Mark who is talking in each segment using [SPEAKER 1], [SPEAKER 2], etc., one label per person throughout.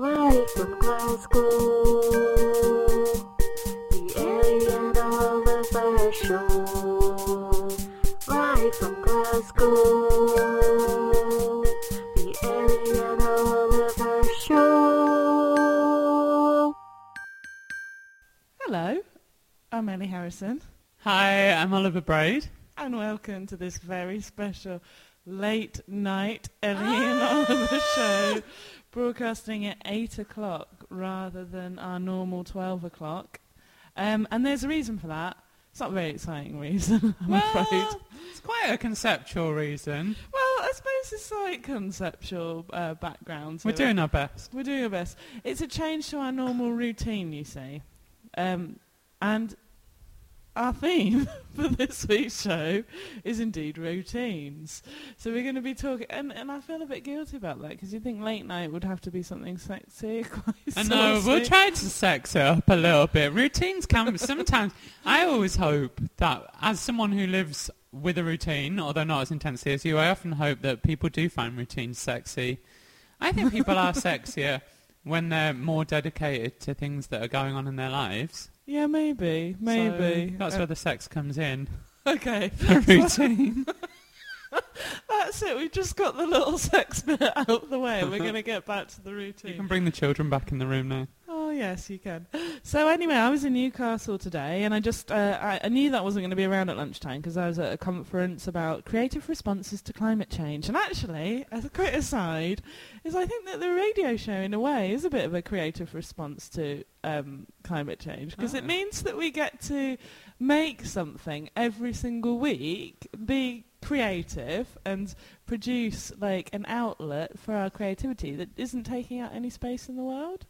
[SPEAKER 1] Live from Glasgow, the Ellie and Oliver Show. Live from Glasgow, the Ellie and Oliver Show.
[SPEAKER 2] Hello, I'm Ellie Harrison,
[SPEAKER 3] Hi, I'm Oliver Braid.
[SPEAKER 2] and welcome to this very special late night Ellie and Oliver show, broadcasting at 8 o'clock rather than our normal 12 o'clock. Um, and there's a reason for that. It's not a very exciting reason, I'm afraid.
[SPEAKER 3] It's quite a conceptual reason.
[SPEAKER 2] Well, I suppose it's like conceptual uh, background.
[SPEAKER 3] We're
[SPEAKER 2] it.
[SPEAKER 3] doing our best.
[SPEAKER 2] We're doing our best. It's a change to our normal routine, you see. Um, and our theme for this week's show is indeed routines. So we're going to be talking, and, and I feel a bit guilty about that because you think late night would have to be something sexy, quite
[SPEAKER 3] I know, we'll try to sex it up a little bit. Routines can sometimes. I always hope that, as someone who lives with a routine, although not as intensely as you, I often hope that people do find routines sexy. I think people are sexier when they're more dedicated to things that are going on in their lives.
[SPEAKER 2] Yeah, maybe, maybe.
[SPEAKER 3] So that's
[SPEAKER 2] Uh,
[SPEAKER 3] where the sex comes in.
[SPEAKER 2] okay,
[SPEAKER 3] The routine.
[SPEAKER 2] that's it. We've just got the little sex bit out of the way. We're going to get back to the routine.
[SPEAKER 3] you can bring the children back in the room now.
[SPEAKER 2] Oh yes, you can. So anyway, I was in Newcastle today, and I just uh, I, I knew that wasn't going to be around at lunchtime because I was at a conference about creative responses to climate change. And actually, as a quick aside, is I think that the radio show, in a way, is a bit of a creative response to um, climate change because it
[SPEAKER 3] Ah.
[SPEAKER 2] means that we get to make something every single week, be creative, and produce like an outlet for our creativity that isn't taking out any space in the world.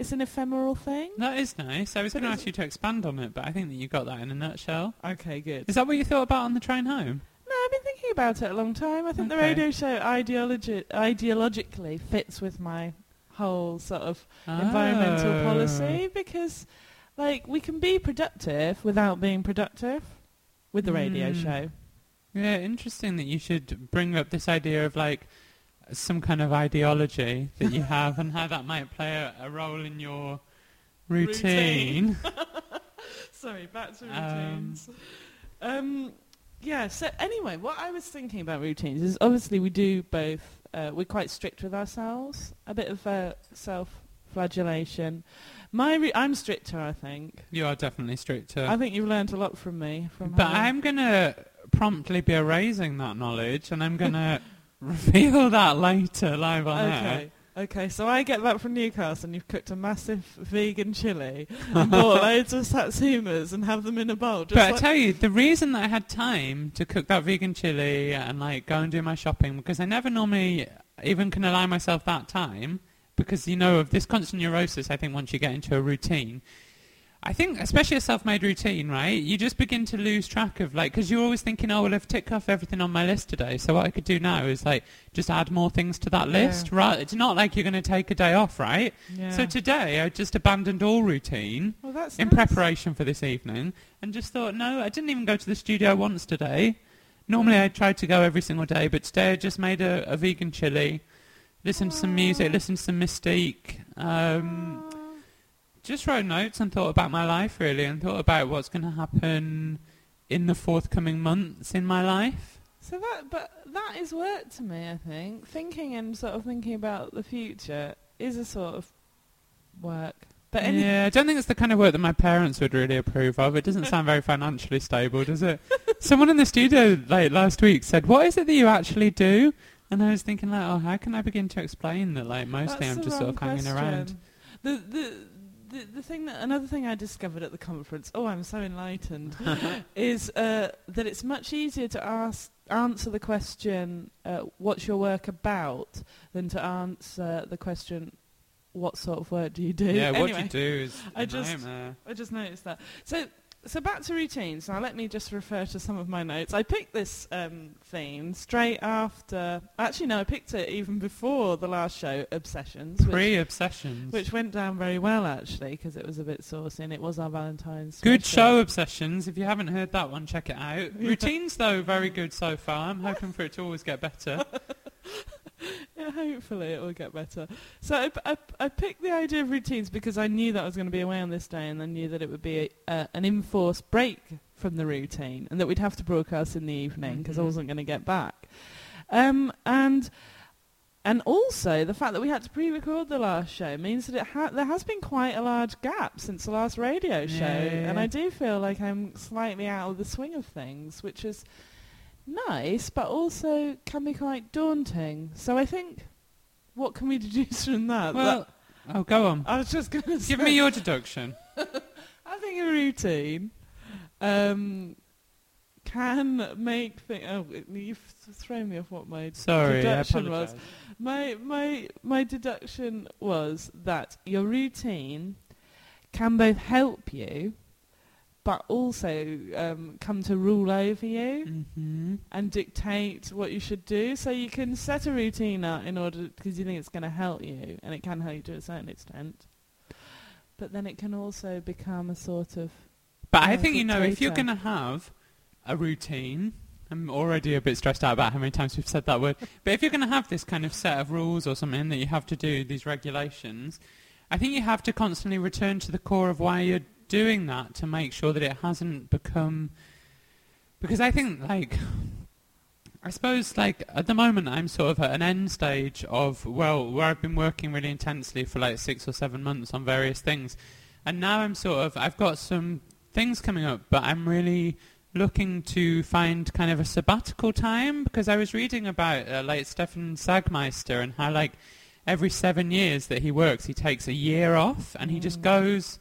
[SPEAKER 2] It's an ephemeral thing.
[SPEAKER 3] That is nice. I was going to ask you to expand on it, but I think that you got that in a nutshell.
[SPEAKER 2] Okay, good.
[SPEAKER 3] Is that what you thought about on the train home?
[SPEAKER 2] No, I've been thinking about it a long time. I think the
[SPEAKER 3] Okay.
[SPEAKER 2] radio show ideologi- ideologically fits with my whole sort of environmental
[SPEAKER 3] Oh.
[SPEAKER 2] policy because, like, we can be productive without being productive with the radio
[SPEAKER 3] Mm.
[SPEAKER 2] show.
[SPEAKER 3] Yeah, interesting that you should bring up this idea of like some kind of ideology that you have and how that might play a, a role in your routine.
[SPEAKER 2] Sorry, back to
[SPEAKER 3] Um,
[SPEAKER 2] routines. Um, yeah. So anyway, what I was thinking about routines is obviously we do both. Uh, we're quite strict with ourselves. A bit of uh, self-flagellation. My re- I'm stricter, I think.
[SPEAKER 3] You are definitely stricter.
[SPEAKER 2] I think you've learned a lot from me. From
[SPEAKER 3] but
[SPEAKER 2] having-
[SPEAKER 3] I'm going to promptly be erasing that knowledge and I'm going to reveal that later live on air.
[SPEAKER 2] Okay. Okay, so I get back from Newcastle and you've cooked a massive vegan chili and bought loads of satsumas and have them in a bowl. Just
[SPEAKER 3] But I tell you, the reason that I had time to cook that vegan chili and like go and do my shopping because I never normally even can allow myself that time because you know of this constant neurosis. I think once you get into a routine, I think especially a self-made routine, right? You just begin to lose track of like because you're always thinking, oh well, I've ticked off everything on my list today. So what I could do now is like just add more things to that
[SPEAKER 2] Yeah.
[SPEAKER 3] list. Right? It's not like you're going to take a day off, right?
[SPEAKER 2] yeah.
[SPEAKER 3] So today I just abandoned all routine
[SPEAKER 2] well, that's
[SPEAKER 3] in
[SPEAKER 2] nice.
[SPEAKER 3] preparation for this evening and just thought, no, I didn't even go to the studio once today. Normally I try to go every single day, but today I just made a, a vegan chili, listened to some music, listened to some Mystique, um. Just wrote notes and thought about my life really and thought about what's going to happen in the forthcoming months in my life.
[SPEAKER 2] So that, but that is work to me. I think thinking and sort of thinking about the future is a sort of work. But
[SPEAKER 3] yeah, I don't think it's the kind of work that my parents would really approve of. It doesn't sound very financially stable, does it? Someone in the studio like last week said, "What is it that you actually do?" And I was thinking, like, oh, how can I begin to explain that? Like, mostly
[SPEAKER 2] that's
[SPEAKER 3] I'm just sort of
[SPEAKER 2] wrong
[SPEAKER 3] hanging around.
[SPEAKER 2] The the. The, the thing that another thing I discovered at the conference, oh, I'm so enlightened, is uh, that it's much easier to ask answer the question, uh, "What's your work about?" than to answer the question, "What sort of work do you do?"
[SPEAKER 3] Yeah, what
[SPEAKER 2] Anyway.
[SPEAKER 3] you do is
[SPEAKER 2] I just- I just noticed that. So, so back to routines. Now, let me just refer to some of my notes. I picked this um, theme straight after. Actually, no, I picked it even before the last show, Obsessions, which,
[SPEAKER 3] Pre-obsessions.
[SPEAKER 2] which went down very well actually because it was a bit saucy and it was our Valentine's.
[SPEAKER 3] Good
[SPEAKER 2] special.
[SPEAKER 3] show, Obsessions. If you haven't heard that one, check it out. Routines, though, very good so far. I'm hoping for it to always get better.
[SPEAKER 2] Yeah, hopefully. it will get better. So I, I, I picked the idea of routines because I knew that I was going to be away on this day and I knew that it would be a, uh, an enforced break from the routine and that we'd have to broadcast in the evening because I
[SPEAKER 3] Mhm.
[SPEAKER 2] wasn't going to get back. Um, and and also the fact that we had to pre-record the last show means that it ha- there has been quite a large gap since the last radio show,
[SPEAKER 3] Yeah, yeah,
[SPEAKER 2] and. I do feel like I'm slightly out of the swing of things, which is nice, but also can be quite daunting. So I think, what can we deduce from that?
[SPEAKER 3] Well, oh, go on.
[SPEAKER 2] I was just going to
[SPEAKER 3] Give me your deduction.
[SPEAKER 2] I think a routine um, can make things. Oh, you've thrown me off what my
[SPEAKER 3] Sorry, I
[SPEAKER 2] deduction was. My my my deduction was that your routine can both help you, but also um, come to rule over you
[SPEAKER 3] hmm
[SPEAKER 2] and dictate what you should do. So you can set a routine up in order because you think it's going to help you, and it can help you to a certain extent. But then it can also become a sort of
[SPEAKER 3] But I
[SPEAKER 2] Yeah,
[SPEAKER 3] think, you know, if you're going to have a routine, I'm already a bit stressed out about how many times we've said that word, but if you're going to have this kind of set of rules or something that you have to do, these regulations, I think you have to constantly return to the core of why you're doing that to make sure that it hasn't become... Because I think, like... I suppose, like, at the moment I'm sort of at an end stage of, well, where I've been working really intensely for like six or seven months on various things. And now I'm sort of, I've got some things coming up, but I'm really looking to find kind of a sabbatical time because I was reading about uh, like Stefan Sagmeister and how like every seven years that he works, he takes a year off and he just
[SPEAKER 2] Mm.
[SPEAKER 3] goes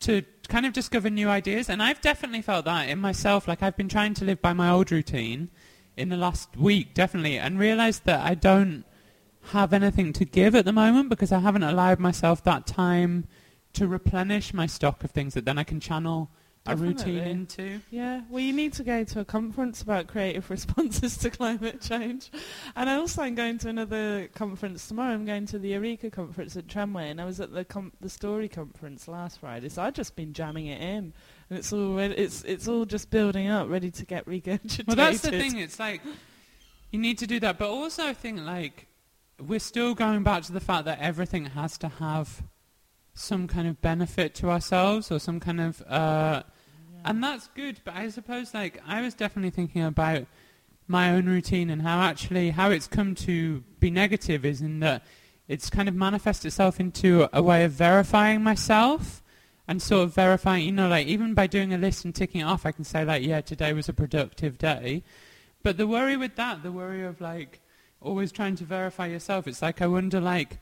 [SPEAKER 3] to kind of discover new ideas. And I've definitely felt that in myself. Like I've been trying to live by my old routine in the last week, definitely, and realised that I don't have anything to give at the moment because I haven't allowed myself that time to replenish my stock of things that then I can channel a routine into.
[SPEAKER 2] Yeah, well, you need to go to a conference about creative responses to climate change. And I also am going to another conference tomorrow. I'm going to the Eureka conference at Tramway, and I was at the com- the Story conference last Friday, so I've just been jamming it in. And it's all ready, it's it's all just building up, ready to get regurgitated.
[SPEAKER 3] Well, that's the thing. It's like you need to do that, but also I think like we're still going back to the fact that everything has to have some kind of benefit to ourselves or some kind of, uh, and that's good. But I suppose like I was definitely thinking about my own routine and how actually how it's come to be negative is in that it's kind of manifest itself into a way of verifying myself and sort of verifying, you know, like even by doing a list and ticking it off, I can say like, yeah, today was a productive day. But the worry with that, the worry of like always trying to verify yourself, it's like I wonder like,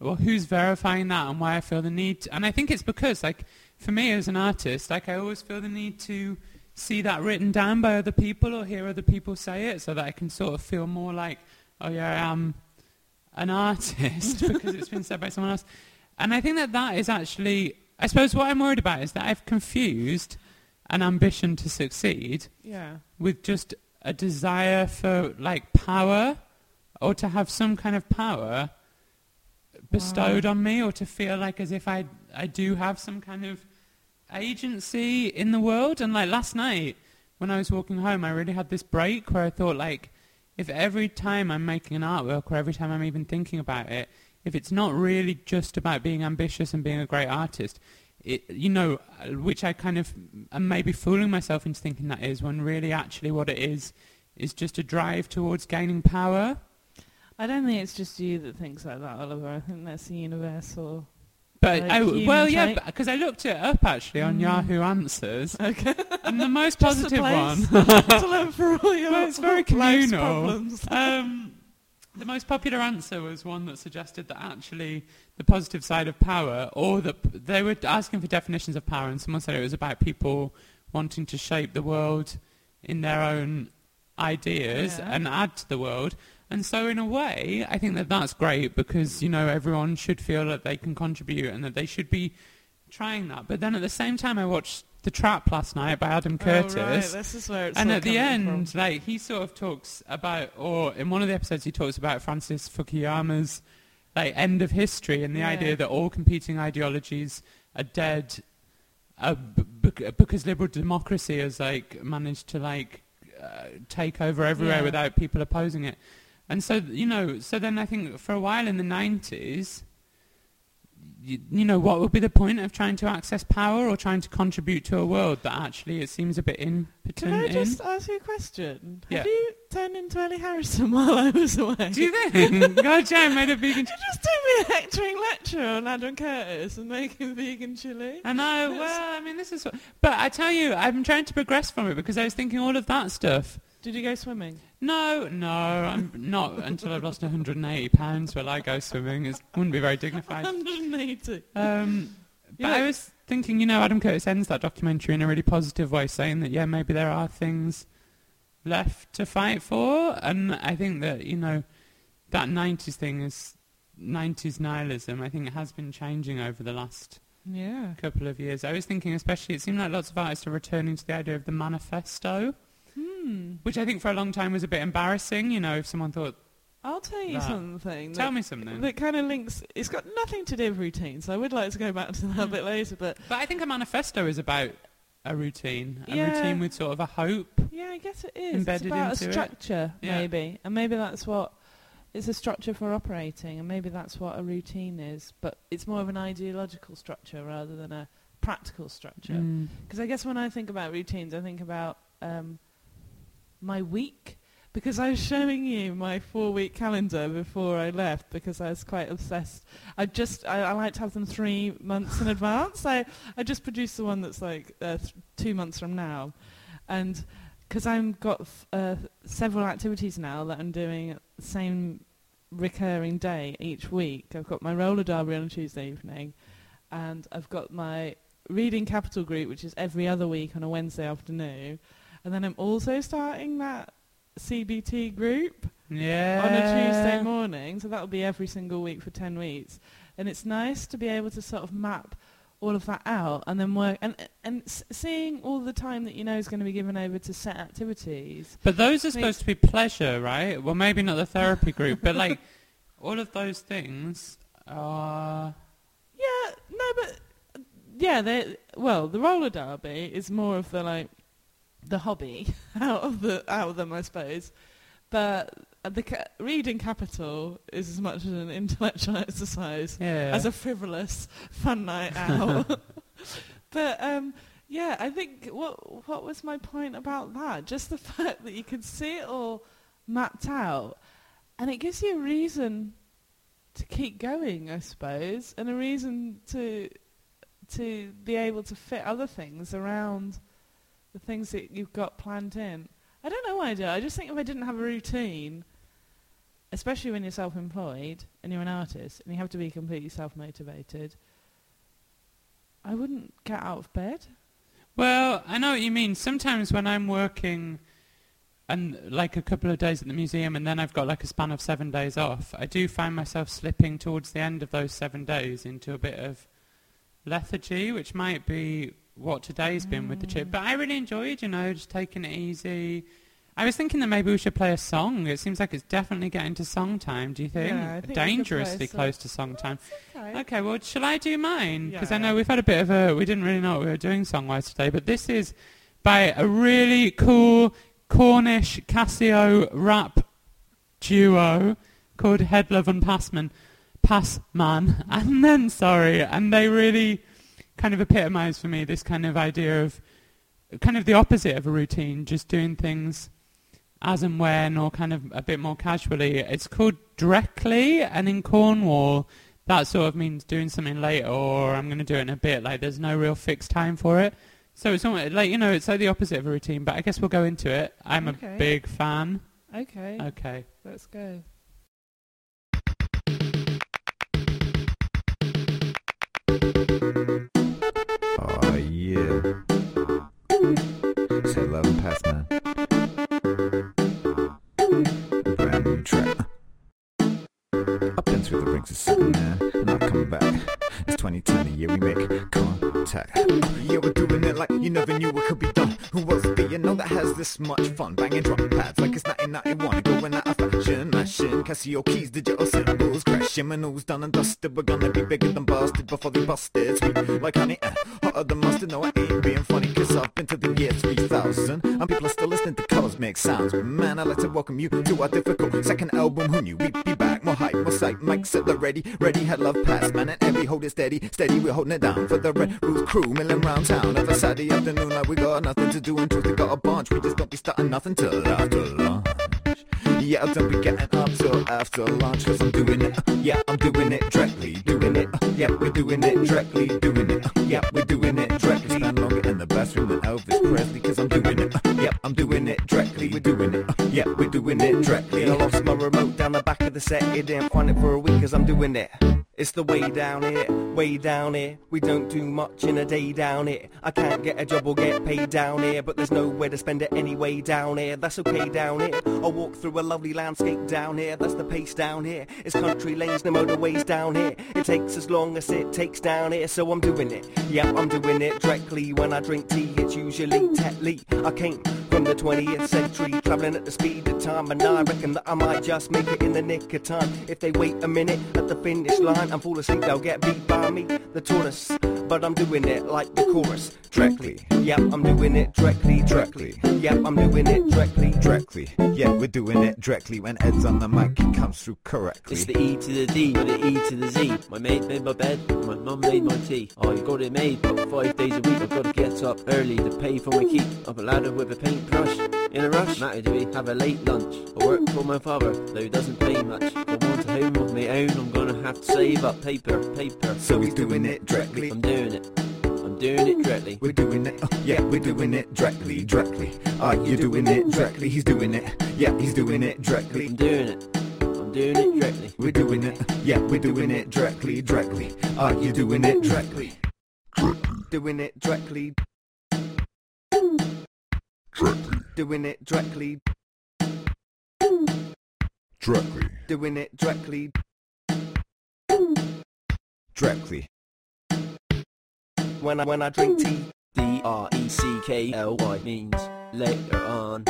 [SPEAKER 3] well, who's verifying that and why I feel the need to, and I think it's because like for me as an artist, like I always feel the need to see that written down by other people or hear other people say it so that I can sort of feel more like, oh yeah, I am an artist because it's been said by someone else. And I think that that is actually, I suppose what I'm worried about is that I've confused an ambition to succeed
[SPEAKER 2] Yeah.
[SPEAKER 3] with just a desire for like power or to have some kind of power bestowed on me or to feel like as if I I do have some kind of agency in the world and like last night when I was walking home I really had this break where I thought like if every time I'm making an artwork or every time I'm even thinking about it if it's not really just about being ambitious and being a great artist it, you know, which I kind of am maybe fooling myself into thinking that is, when really actually what it is is just a drive towards gaining power.
[SPEAKER 2] I don't think it's just you that thinks like that, Oliver. I think that's a universal.
[SPEAKER 3] But
[SPEAKER 2] Like
[SPEAKER 3] I,
[SPEAKER 2] human
[SPEAKER 3] well, yeah, because I looked it up actually on
[SPEAKER 2] Mm.
[SPEAKER 3] Yahoo Answers,
[SPEAKER 2] Okay.
[SPEAKER 3] and the most positive one.
[SPEAKER 2] to look for all your
[SPEAKER 3] Well, it's very communal.
[SPEAKER 2] problems.
[SPEAKER 3] um, the most popular answer was one that suggested that actually the positive side of power, or that they were asking for definitions of power, and someone said it was about people wanting to shape the world in their own ideas
[SPEAKER 2] Yeah.
[SPEAKER 3] and add to the world. And so, in a way, I think that that's great because you know everyone should feel that they can contribute and that they should be trying that. But then at the same time, I watched The Trap last night by Adam Curtis.
[SPEAKER 2] Oh, right. This is where it's
[SPEAKER 3] And at the end,
[SPEAKER 2] from.
[SPEAKER 3] like he sort of talks about, or in one of the episodes, he talks about Francis Fukuyama's like end of history and the
[SPEAKER 2] Yeah.
[SPEAKER 3] idea that all competing ideologies are dead uh, b- because liberal democracy has like managed to like uh, take over everywhere
[SPEAKER 2] Yeah.
[SPEAKER 3] without people opposing it. And so, you know, so then I think for a while in the 90s, you, you know, what would be the point of trying to access power or trying to contribute to a world that actually it seems a bit impotent
[SPEAKER 2] Can I
[SPEAKER 3] in?
[SPEAKER 2] just ask you a question?
[SPEAKER 3] Yeah.
[SPEAKER 2] Have you turned into Ellie Harrison while I was away?
[SPEAKER 3] Do you think? God, I made a vegan...
[SPEAKER 2] Did you just do me a lecturing lecture on Adam Curtis and making vegan chili?
[SPEAKER 3] I know. Well, I mean, this is. What, but I tell you, I'm trying to progress from it because I was thinking all of that stuff.
[SPEAKER 2] Did you go swimming?
[SPEAKER 3] No, no, I'm not until I've lost 180 pounds. Will I go swimming? It wouldn't be very dignified.
[SPEAKER 2] 180.
[SPEAKER 3] Um, but
[SPEAKER 2] Yeah.
[SPEAKER 3] I was thinking, you know, Adam Curtis ends that documentary in a really positive way, saying that yeah, maybe there are things left to fight for, and I think that you know that 90s thing is 90s nihilism. I think it has been changing over the last
[SPEAKER 2] Yeah.
[SPEAKER 3] couple of years. I was thinking, especially, it seemed like lots of artists are returning to the idea of the manifesto,
[SPEAKER 2] Hmm.
[SPEAKER 3] which I think for a long time was a bit embarrassing. You know, if someone thought,
[SPEAKER 2] I'll tell you
[SPEAKER 3] That.
[SPEAKER 2] something.
[SPEAKER 3] tell
[SPEAKER 2] that,
[SPEAKER 3] me something.
[SPEAKER 2] That kind of links. It's got nothing to do with routine, so I would like to go back to that a
[SPEAKER 3] Hmm.
[SPEAKER 2] bit later. But
[SPEAKER 3] But I think a manifesto is about a routine, a
[SPEAKER 2] Yeah.
[SPEAKER 3] routine with sort of a hope.
[SPEAKER 2] yeah, I guess it is.
[SPEAKER 3] Embedded
[SPEAKER 2] it's about
[SPEAKER 3] into
[SPEAKER 2] a
[SPEAKER 3] it.
[SPEAKER 2] structure,
[SPEAKER 3] Yeah.
[SPEAKER 2] maybe, and maybe that's what. It's a structure for operating, and maybe that's what a routine is. But it's more of an ideological structure rather than a practical structure.
[SPEAKER 3] Mm.
[SPEAKER 2] Because I guess when I think about routines, I think about um, my week. Because I was showing you my four-week calendar before I left, because I was quite obsessed. I just I, I like to have them three months in advance. I I just produced the one that's like uh, th- two months from now, and because I've got f- uh, several activities now that I'm doing at the same recurring day each week. I've got my roller derby on a Tuesday evening, and I've got my reading capital group, which is every other week on a Wednesday afternoon, and then I'm also starting that CBT group
[SPEAKER 3] Yeah.
[SPEAKER 2] on a Tuesday morning. So that'll be every single week for ten weeks, and it's nice to be able to sort of map all of that out and then work and and seeing all the time that you know is going to be given over to set activities.
[SPEAKER 3] But those are
[SPEAKER 2] Think-
[SPEAKER 3] supposed to be pleasure, right? Well, maybe not the therapy group, but like all of those things are.
[SPEAKER 2] Yeah, no, but yeah, they well, the roller derby is more of the like the hobby out of the out of them, I suppose. But the ca- reading capital is as much an intellectual exercise
[SPEAKER 3] Yeah.
[SPEAKER 2] as a frivolous fun night out. but um, yeah, I think what what was my point about that? Just the fact that you can see it all mapped out, and it gives you a reason to keep going, I suppose, and a reason to to be able to fit other things around the things that you've got planned in. I don't know why I do. I just think if I didn't have a routine, especially when you're self-employed and you're an artist and you have to be completely self-motivated, I wouldn't get out of bed.
[SPEAKER 3] Well, I know what you mean. Sometimes when I'm working and like a couple of days at the museum and then I've got like a span of seven days off, I do find myself slipping towards the end of those seven days into a bit of lethargy, which might be what today's been with the chip. But I really enjoyed, you know, just taking it easy. I was thinking that maybe we should play a song. It seems like it's definitely getting to song time, do you think?
[SPEAKER 2] Yeah, I think
[SPEAKER 3] Dangerously close to song time.
[SPEAKER 2] Okay.
[SPEAKER 3] Okay, well, shall I do mine? Because I
[SPEAKER 2] Yeah.
[SPEAKER 3] know we've had a bit of a... We didn't really know what we were doing song-wise today, but this is by a really cool Cornish Casio rap duo called Headluv and Passman. Passman. And then, sorry, and they really kind of epitomise for me this kind of idea of... Kind of the opposite of a routine, just doing things as and when or kind of a bit more casually. It's called Directly, and in Cornwall, that sort of means doing something later or I'm going to do it in a bit. Like there's no real fixed time for it. So it's almost like, you know, it's like the opposite of a routine, but I guess we'll go into it. I'm
[SPEAKER 2] Okay.
[SPEAKER 3] a big fan.
[SPEAKER 2] Okay.
[SPEAKER 3] Okay.
[SPEAKER 2] Let's go.
[SPEAKER 4] This much fun? Banging drum pads like it's 1991, going out of fashion, mashing Casio keys, digital symbols crashing. Shimonals done and dusted. We're gonna be bigger than busted before they busted. Sweet like honey, uh, hotter than mustard. No, I ain't being funny, cause I've been to the year 3000. And people are still listening to cosmic sounds. Man, I'd like to welcome you to our difficult second album. Who knew we'd be back? More hype, more sight. Mike's at the ready, ready, had love pass. Man, and hold it steady, steady, we're holding it down for the Red Roof crew. Milling round town every Saturday afternoon, like we got nothing to do. and truth, we got a bunch. We just don't be starting nothing till after lunch. Yeah, I don't be getting up till after lunch Cause I'm doing it, yeah, I'm doing it directly Doing it, yeah, we're doing it directly Doing it, yeah, we're doing it directly Stand longer in the bathroom than Elvis Presley Cause I'm doing it, yeah, I'm doing it directly We're doing it, yeah, we're doing it directly
[SPEAKER 5] I lost my remote down the back of the set. It didn't find it for a week cause I'm doing it. It's the way down here, way down here. We don't do much in a day down here. I can't get a job or get paid down here, but there's nowhere to spend it anyway down here. That's okay down here. I'll walk through a lovely landscape down here. That's the pace down here. It's country lanes, no motorways down here. It takes as long as it takes down here, so I'm doing it. Yeah, I'm doing it directly. When I drink tea, it's usually Tetley. I came from the 20th century, traveling at the speed of time, and I reckon that I might just make it in the nick of time. If they wait a minute at the finish line and fall asleep, they'll get beat by me, the tortoise. But I'm doing it like the chorus, directly. Yep, I'm doing it directly, directly. Yep, I'm doing it directly,
[SPEAKER 4] Directly, yeah, we're doing it directly When Ed's on the mic, he comes through correctly
[SPEAKER 6] It's the E to the D, the E to the Z. My mate made my bed, my mum made my tea. I got it made, but five days a week. I've got to get up early to pay for my keep. Up a ladder with a paintbrush. In a rush, matter to be, have a late lunch. I work for my father, though he doesn't pay much. I want a home of my own, I'm gonna have to save up paper, paper.
[SPEAKER 4] So he's doing it directly
[SPEAKER 6] I'm doing it. I'm doing it directly.
[SPEAKER 4] We're doing it, uh, yeah, we're doing it directly, directly. Are you doing it directly? He's doing it, yeah, he's doing it directly.
[SPEAKER 6] I'm doing it. I'm doing it directly.
[SPEAKER 4] We're doing it, yeah, we're doing it directly, directly. Are you doing it directly?
[SPEAKER 5] doing it directly, doing it directly,
[SPEAKER 4] Directly,
[SPEAKER 5] doing it directly.
[SPEAKER 4] directly.
[SPEAKER 5] When I when I drink tea,
[SPEAKER 6] D R E C K L Y means later on.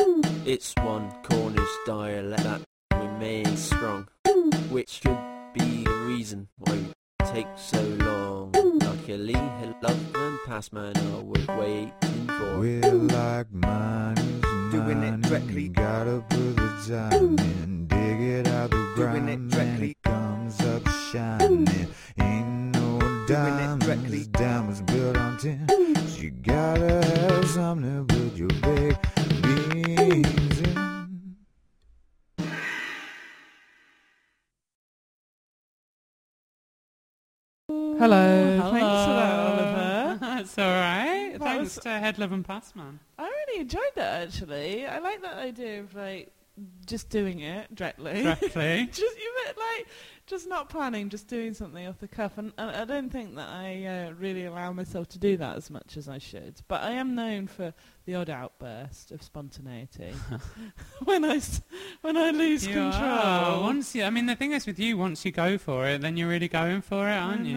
[SPEAKER 6] It's one Cornish dialect that remains strong, which could be the reason why it takes so long. Luckily, love and past man I was waiting for.
[SPEAKER 4] We're like miners,
[SPEAKER 5] Doing it directly.
[SPEAKER 4] Gotta put the time in, dig it out the
[SPEAKER 5] Doing
[SPEAKER 4] ground,
[SPEAKER 5] it
[SPEAKER 4] and
[SPEAKER 5] directly.
[SPEAKER 4] it comes up shining. Ain't no diamonds,
[SPEAKER 5] directly.
[SPEAKER 4] diamonds built on tin. So you gotta have something to put your big beans in.
[SPEAKER 2] Hello. Thanks for that, Oliver.
[SPEAKER 3] That's all right.
[SPEAKER 2] That
[SPEAKER 3] Thanks
[SPEAKER 2] was-
[SPEAKER 3] uh, to Headluv and Passman.
[SPEAKER 2] I oh, really enjoyed that actually. I like that idea of like just doing it directly.
[SPEAKER 3] Directly.
[SPEAKER 2] just you meant like just not planning, just doing something off the cuff, and, and I don't think that I uh, really allow myself to do that as much as I should. But I am known for the odd outburst of spontaneity when I s- when I lose
[SPEAKER 3] You
[SPEAKER 2] control.
[SPEAKER 3] are. Once you, I mean, the thing is with you, once you go for it, then you're really going for it, aren't you?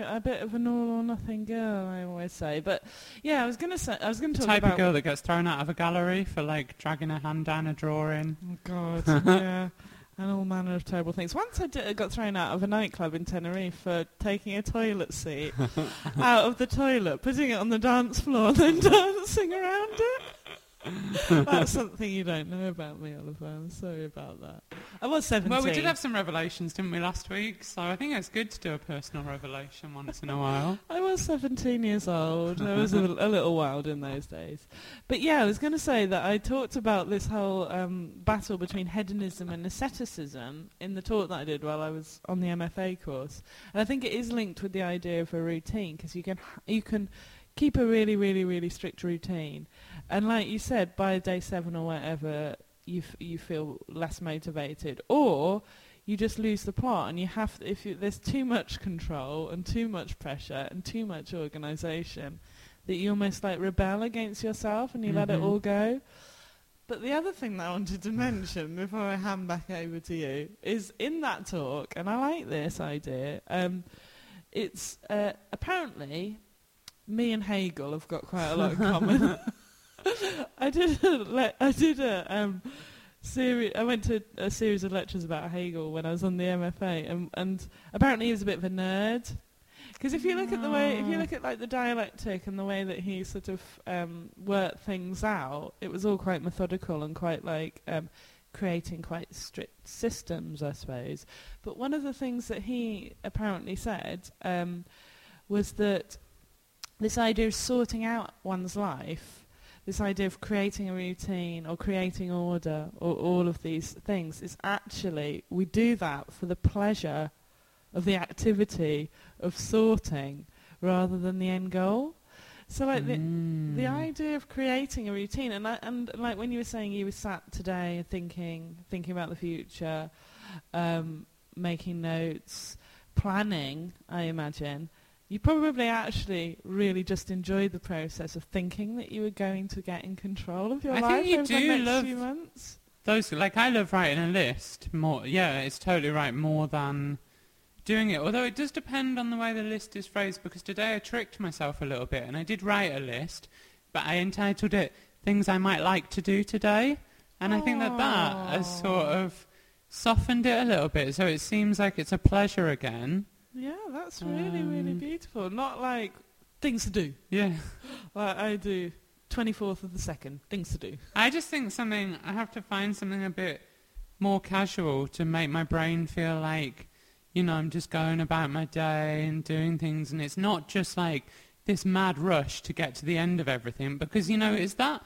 [SPEAKER 2] Know, a bit of an all or nothing girl, I always say. But yeah, I was gonna say, I was gonna
[SPEAKER 3] The
[SPEAKER 2] talk
[SPEAKER 3] type
[SPEAKER 2] about
[SPEAKER 3] of girl that gets thrown out of a gallery for like dragging her hand down a drawing.
[SPEAKER 2] Oh God, yeah, and all manner of terrible things. Once I did, got thrown out of a nightclub in Tenerife for taking a toilet seat out of the toilet, putting it on the dance floor, and then dancing around it. That's something you don't know about me, Oliver. I'm sorry about that. I was 17.
[SPEAKER 3] Well, we did have some revelations, didn't we, last week? So I think it's good to do a personal revelation once in a while.
[SPEAKER 2] I was 17 years old. I was a, little- a little wild in those days. But yeah, I was going to say that I talked about this whole um, battle between hedonism and asceticism in the talk that I did while I was on the MFA course. And I think it is linked with the idea of a routine because you can you can keep a really, really, really strict routine. And like you said, by day seven or whatever, you f- you feel less motivated, or you just lose the plot, and you have if you, there's too much control and too much pressure and too much organisation, that you almost like rebel against yourself and you let it
[SPEAKER 3] Mhm.
[SPEAKER 2] all go. But the other thing that I wanted to mention before I hand back over to you is in that talk, and I like this idea. Um, it's uh, apparently me and Hegel have got quite a lot in common. I did a, le- I did a um, series. I went to a series of lectures about Hegel when I was on the MFA, and and apparently he was a bit of a nerd. Because if you look at the way, if you look at like the dialectic and the way that he sort of um, worked things out, it was all quite methodical and quite like um, creating quite strict systems, I suppose. But one of the things that he apparently said um, was that this idea of sorting out one's life, this idea of creating a routine or creating order or all of these things is actually, we do that for the pleasure of the activity of sorting rather than the end goal. So like the,
[SPEAKER 3] Mm.
[SPEAKER 2] the idea of creating a routine and I, and like when you were saying you were sat today thinking thinking about the future um, making notes planning I imagine you probably actually really just enjoyed the process of thinking that you were going to get in control of your
[SPEAKER 3] I think
[SPEAKER 2] life
[SPEAKER 3] you
[SPEAKER 2] over
[SPEAKER 3] do
[SPEAKER 2] the next
[SPEAKER 3] love-
[SPEAKER 2] few months
[SPEAKER 3] Those like I love writing a list more. Yeah, it's totally right. More than doing it. Although it does depend on the way the list is phrased. Because today I tricked myself a little bit, and I did write a list, but I entitled it "Things I Might Like to Do Today," and I think that that has sort of softened it a little bit. So it seems like it's a pleasure again.
[SPEAKER 2] Yeah that's really really
[SPEAKER 3] Um,
[SPEAKER 2] beautiful not like things to do
[SPEAKER 3] Yeah.
[SPEAKER 2] like I do 24th of the second things to do
[SPEAKER 3] I just think something, I have to find something a bit more casual to make my brain feel like, you know, I'm just going about my day and doing things and it's not just like this mad rush to get to the end of everything because, you know, is that,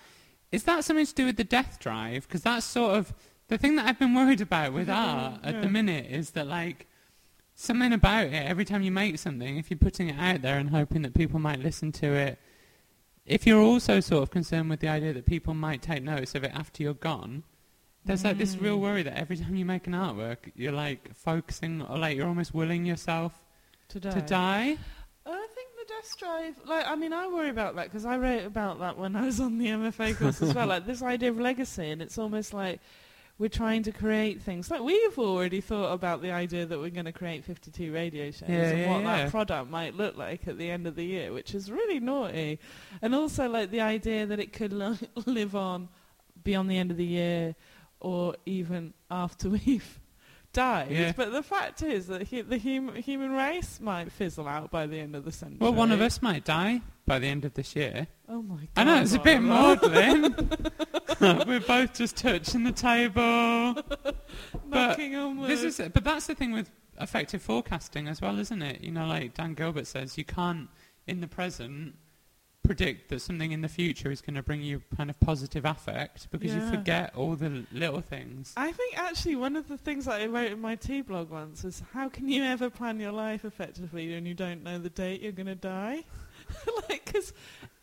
[SPEAKER 3] is that something to do with the death drive? Because that's sort of, the thing that I've been worried about with art at the minute is that like, something about it, every time you make something, if you're putting it out there and hoping that people might listen to it, if you're also sort of concerned with the idea that people might take notice of it after you're gone, there's like this real
[SPEAKER 2] Mm.
[SPEAKER 3] worry that every time you make an artwork, you're like focusing, or like you're almost willing yourself
[SPEAKER 2] today
[SPEAKER 3] to die.
[SPEAKER 2] I think the death drive, like, I mean, I worry about that because I wrote about that when I was on the MFA course as well. Like this idea of legacy, and it's almost like we're trying to create things. Like we've already thought about the idea that we're going to create 52 radio shows
[SPEAKER 3] Yeah,
[SPEAKER 2] and
[SPEAKER 3] yeah,
[SPEAKER 2] what
[SPEAKER 3] yeah.
[SPEAKER 2] that product might look like at the end of the year, which is really naughty. And also like the idea that it could li- live on beyond the end of the year, or even after we've died.
[SPEAKER 3] Yeah.
[SPEAKER 2] But the fact is that hu- the hum- human race might fizzle out by the end of the century.
[SPEAKER 3] Well, one of us might die by the end of this year.
[SPEAKER 2] Oh my god!
[SPEAKER 3] I know it's a bit maudlin. We're both just touching the table.
[SPEAKER 2] Knocking wood.
[SPEAKER 3] This is, but that's the thing with affective forecasting as well, isn't it? You know, like Dan Gilbert says, you can't in the present predict that something in the future is going to bring you kind of positive affect because you forget all the little things.
[SPEAKER 2] I think actually one of the things that I wrote in my tea blog once was how can you ever plan your life effectively when you don't know the date you're going to die? like, because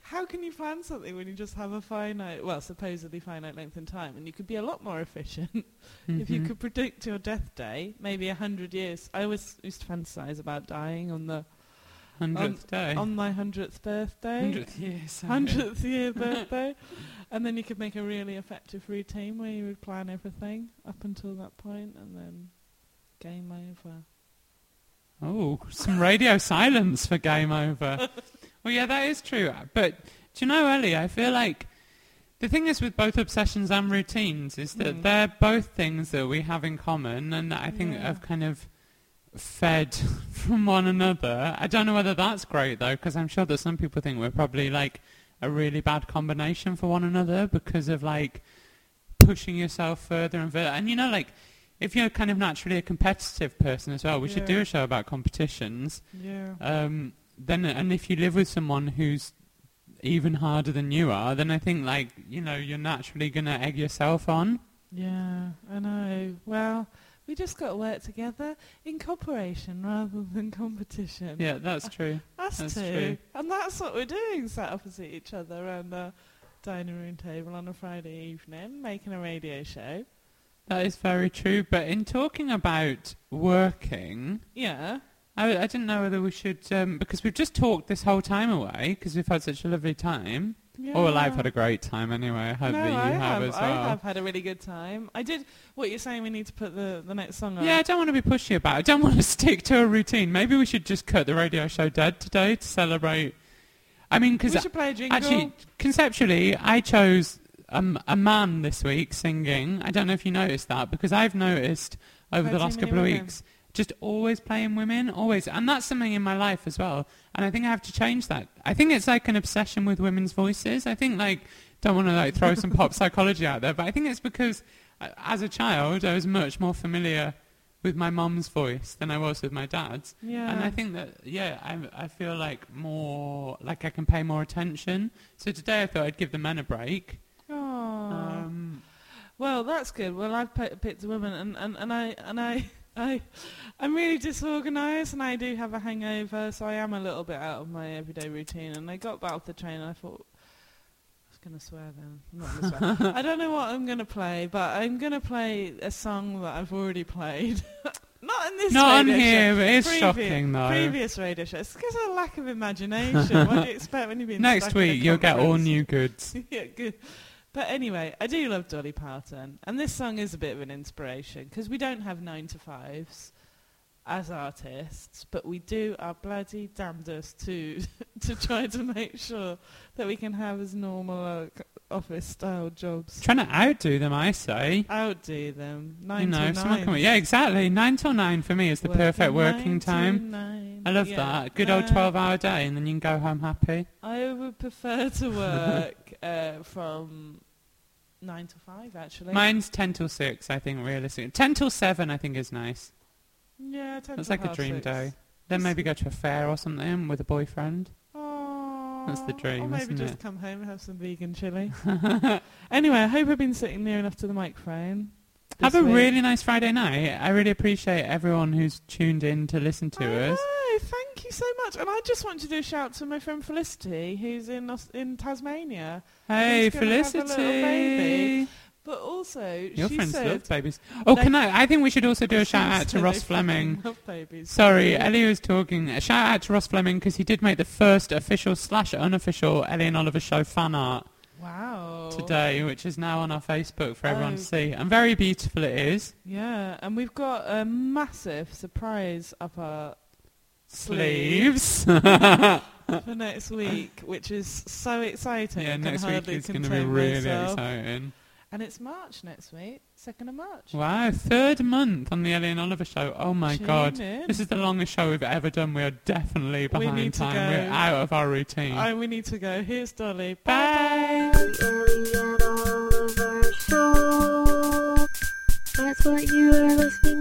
[SPEAKER 2] how can you plan something when you just have a finite, well, supposedly finite length in time? And you could be a lot more efficient if you
[SPEAKER 3] Mhm.
[SPEAKER 2] could predict your death day, maybe a hundred years. I always used to fantasize about dying on the
[SPEAKER 3] hundredth day,
[SPEAKER 2] on my hundredth birthday.
[SPEAKER 3] hundredth year,
[SPEAKER 2] hundredth year birthday, and then you could make a really effective routine where you would plan everything up until that point, and then game over.
[SPEAKER 3] Oh, some radio silence for game over. Well, yeah, that is true. But do you know, Ellie? I feel like the thing is with both obsessions and routines is that
[SPEAKER 2] Mm.
[SPEAKER 3] they're both things that we have in common, and that I think
[SPEAKER 2] Yeah.
[SPEAKER 3] have kind of fed from one another. I don't know whether that's great though, because I'm sure that some people think we're probably like a really bad combination for one another because of like pushing yourself further and further. And you know, like if you're kind of naturally a competitive person as well, we should do a show about competitions.
[SPEAKER 2] Yeah.
[SPEAKER 3] Um, then, and if you live with someone who's even harder than you are, then I think like you know you're naturally gonna egg yourself on.
[SPEAKER 2] Yeah, I know. Well, we just got to work together in cooperation rather than competition.
[SPEAKER 3] Yeah, that's true.
[SPEAKER 2] Us
[SPEAKER 3] that's
[SPEAKER 2] two.
[SPEAKER 3] true.
[SPEAKER 2] And that's what we're doing, sat opposite each other around the dining room table on a Friday evening, making a radio show.
[SPEAKER 3] That is very true. But in talking about working,
[SPEAKER 2] Yeah.
[SPEAKER 3] I, I didn't know whether we should um, because we've just talked this whole time away because we've had such a lovely time.
[SPEAKER 2] yeah.
[SPEAKER 3] Oh, well, I've had a great time anyway. I hope
[SPEAKER 2] no,
[SPEAKER 3] that you
[SPEAKER 2] I
[SPEAKER 3] have, as well.
[SPEAKER 2] I have had a really good time. I did. What you're saying? We need to put the the next song on.
[SPEAKER 3] Yeah, I don't want to be pushy about it. I don't want to stick to a routine. Maybe we should just cut the radio show dead today to celebrate. I mean, because
[SPEAKER 2] we should play a jingle.
[SPEAKER 3] actually, conceptually, I chose um, a man this week singing. I don't know if you noticed that because I've noticed over the last couple of
[SPEAKER 2] women.
[SPEAKER 3] Just always playing women, always, and that's something in my life as well. And I think I have to change that. I think it's like an obsession with women's voices. I think like don't want to like throw some pop psychology out there, but I think it's because uh, as a child I was much more familiar with my mum's voice than I was with my dad's.
[SPEAKER 2] Yeah.
[SPEAKER 3] And I think that, yeah, I, I feel like more, like I can pay more attention. So today I thought I'd give the men a break.
[SPEAKER 2] Aw.
[SPEAKER 3] Um,
[SPEAKER 2] Well, that's good. Well, I've pi- picked a woman, and, and, and I and I I I'm really disorganised, and I do have a hangover, so I am a little bit out of my everyday routine. And I got back off the train, and I thought I was going to swear. Then I'm not to swear. I don't know what I'm going to play, but I'm going to play a song that I've already played. not in this.
[SPEAKER 3] not on
[SPEAKER 2] radio show.
[SPEAKER 3] here, but it's
[SPEAKER 2] Previ-
[SPEAKER 3] shocking though.
[SPEAKER 2] Previous radio show. It's because of lack of imagination. what do you expect when you've been
[SPEAKER 3] Next
[SPEAKER 2] a
[SPEAKER 3] week you'll get all new goods.
[SPEAKER 2] yeah, good. But anyway, I do love Dolly Parton, and this song is a bit of an inspiration because we don't have nine to fives as artists, but we do our bloody damnedest to to try to make sure that we can have as normal uh, office style jobs.
[SPEAKER 3] Trying to outdo them, I say.
[SPEAKER 2] Outdo them. Nine
[SPEAKER 3] you know,
[SPEAKER 2] to nine.
[SPEAKER 3] yeah, exactly. Nine till nine for me is the perfect working
[SPEAKER 2] nine to
[SPEAKER 3] time.
[SPEAKER 2] nine.
[SPEAKER 3] I love
[SPEAKER 2] Yeah.
[SPEAKER 3] that. Good old
[SPEAKER 2] Uh,
[SPEAKER 3] 12 hour day and then you can go home happy.
[SPEAKER 2] I would prefer to work uh, from nine to five, actually.
[SPEAKER 3] Mine's 10 till 6, I think, realistically. 10 till 7, I think, is nice.
[SPEAKER 2] yeah, 10
[SPEAKER 3] That's
[SPEAKER 2] till
[SPEAKER 3] like a dream
[SPEAKER 2] six.
[SPEAKER 3] day. Then maybe go to a fair or something with a boyfriend.
[SPEAKER 2] Aww.
[SPEAKER 3] That's the dream,
[SPEAKER 2] Or maybe just
[SPEAKER 3] it?
[SPEAKER 2] come home and have some vegan chili. anyway, I hope I've been sitting near enough to the microphone.
[SPEAKER 3] Have a
[SPEAKER 2] week.
[SPEAKER 3] really nice Friday night. I really appreciate everyone who's tuned in to listen to
[SPEAKER 2] I
[SPEAKER 3] us.
[SPEAKER 2] know, thank you so much. And I just want to do a shout to my friend Felicity, who's in in Tasmania.
[SPEAKER 3] Hey,
[SPEAKER 2] Who's gonna have a
[SPEAKER 3] Felicity.
[SPEAKER 2] baby. But also,
[SPEAKER 3] Your friends
[SPEAKER 2] said,
[SPEAKER 3] love babies. Oh, can I? I think we should also do a shout out to Ross Fleming. Sorry, Ellie was talking. A shout out to Ross Fleming because he did make the first official slash unofficial Ellie and Oliver show fan art
[SPEAKER 2] Wow.
[SPEAKER 3] today, which is now on our Facebook for everyone
[SPEAKER 2] Oh.
[SPEAKER 3] to see. And very beautiful it is.
[SPEAKER 2] Yeah, and we've got a massive surprise up our
[SPEAKER 3] Sleeves.
[SPEAKER 2] for next week, which is so exciting.
[SPEAKER 3] Yeah, next week is going to be really
[SPEAKER 2] myself.
[SPEAKER 3] exciting.
[SPEAKER 2] And it's March next week, second of March.
[SPEAKER 3] Wow, third month on the Ellie and Oliver show. Oh my
[SPEAKER 2] Tune
[SPEAKER 3] god.
[SPEAKER 2] in.
[SPEAKER 3] This is the longest show we've ever done. We are definitely behind
[SPEAKER 2] need to
[SPEAKER 3] time. We're out of our routine.
[SPEAKER 2] Oh, we need to go. Here's Dolly.
[SPEAKER 3] Bye.
[SPEAKER 1] The Ellie and Oliver Show. That's what you are listening